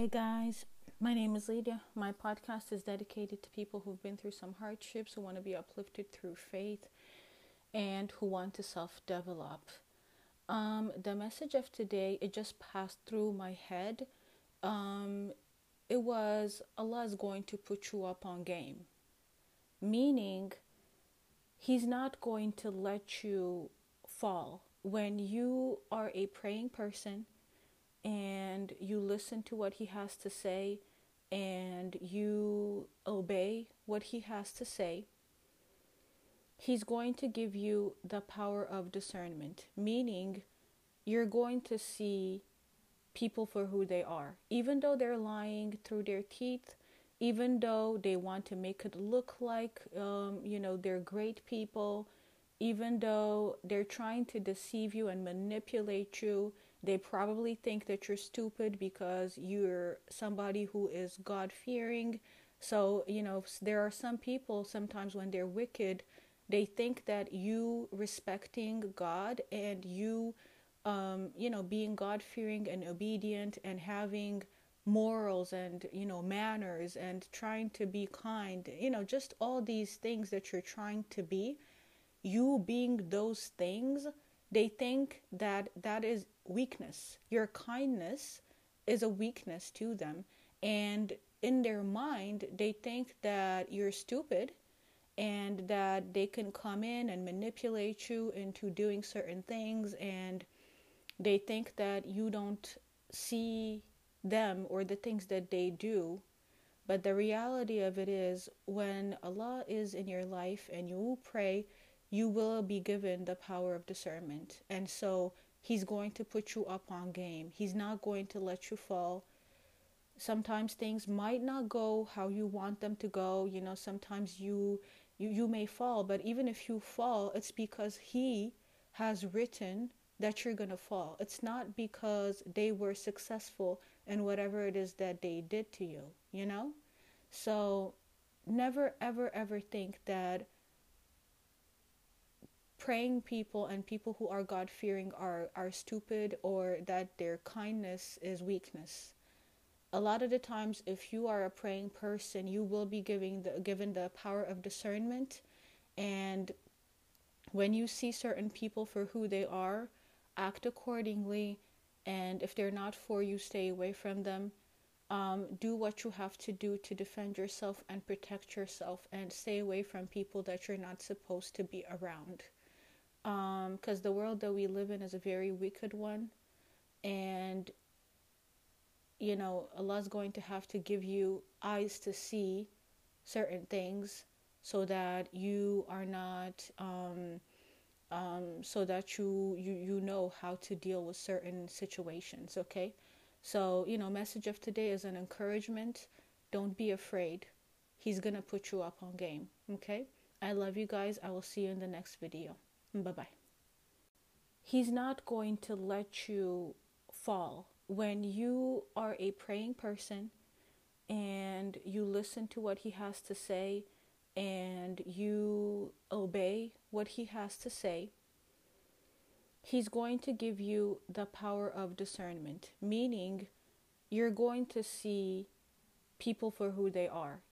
Hey guys, my name is Lydia. My podcast is dedicated to people who've been through some hardships, who want to be uplifted through faith, and who want to self develop. Um, the message of today, it just passed through my head. Um, it was Allah is going to put you up on game, meaning He's not going to let you fall. When you are a praying person, and you listen to what he has to say and you obey what he has to say, he's going to give you the power of discernment, meaning you're going to see people for who they are. Even though they're lying through their teeth, even though they want to make it look like, um, you know, they're great people, even though they're trying to deceive you and manipulate you they probably think that you're stupid because you're somebody who is God fearing. So, you know, there are some people sometimes when they're wicked, they think that you respecting God and you, um, you know, being God fearing and obedient and having morals and, you know, manners and trying to be kind, you know, just all these things that you're trying to be, you being those things they think that that is weakness. Your kindness is a weakness to them. And in their mind, they think that you're stupid and that they can come in and manipulate you into doing certain things. And they think that you don't see them or the things that they do. But the reality of it is, when Allah is in your life and you pray, you will be given the power of discernment. And so he's going to put you up on game. He's not going to let you fall. Sometimes things might not go how you want them to go. You know, sometimes you you, you may fall, but even if you fall, it's because he has written that you're going to fall. It's not because they were successful in whatever it is that they did to you, you know? So never ever ever think that praying people and people who are God fearing are, are stupid or that their kindness is weakness. A lot of the times, if you are a praying person, you will be giving the, given the power of discernment. And when you see certain people for who they are, act accordingly. And if they're not for you, stay away from them. Um, do what you have to do to defend yourself and protect yourself and stay away from people that you're not supposed to be around because um, the world that we live in is a very wicked one, and you know Allah's going to have to give you eyes to see certain things so that you are not um, um, so that you, you you know how to deal with certain situations okay? So you know message of today is an encouragement. Don't be afraid. He's gonna put you up on game okay? I love you guys. I will see you in the next video Bye bye. He's not going to let you fall. When you are a praying person and you listen to what he has to say and you obey what he has to say, he's going to give you the power of discernment, meaning you're going to see people for who they are.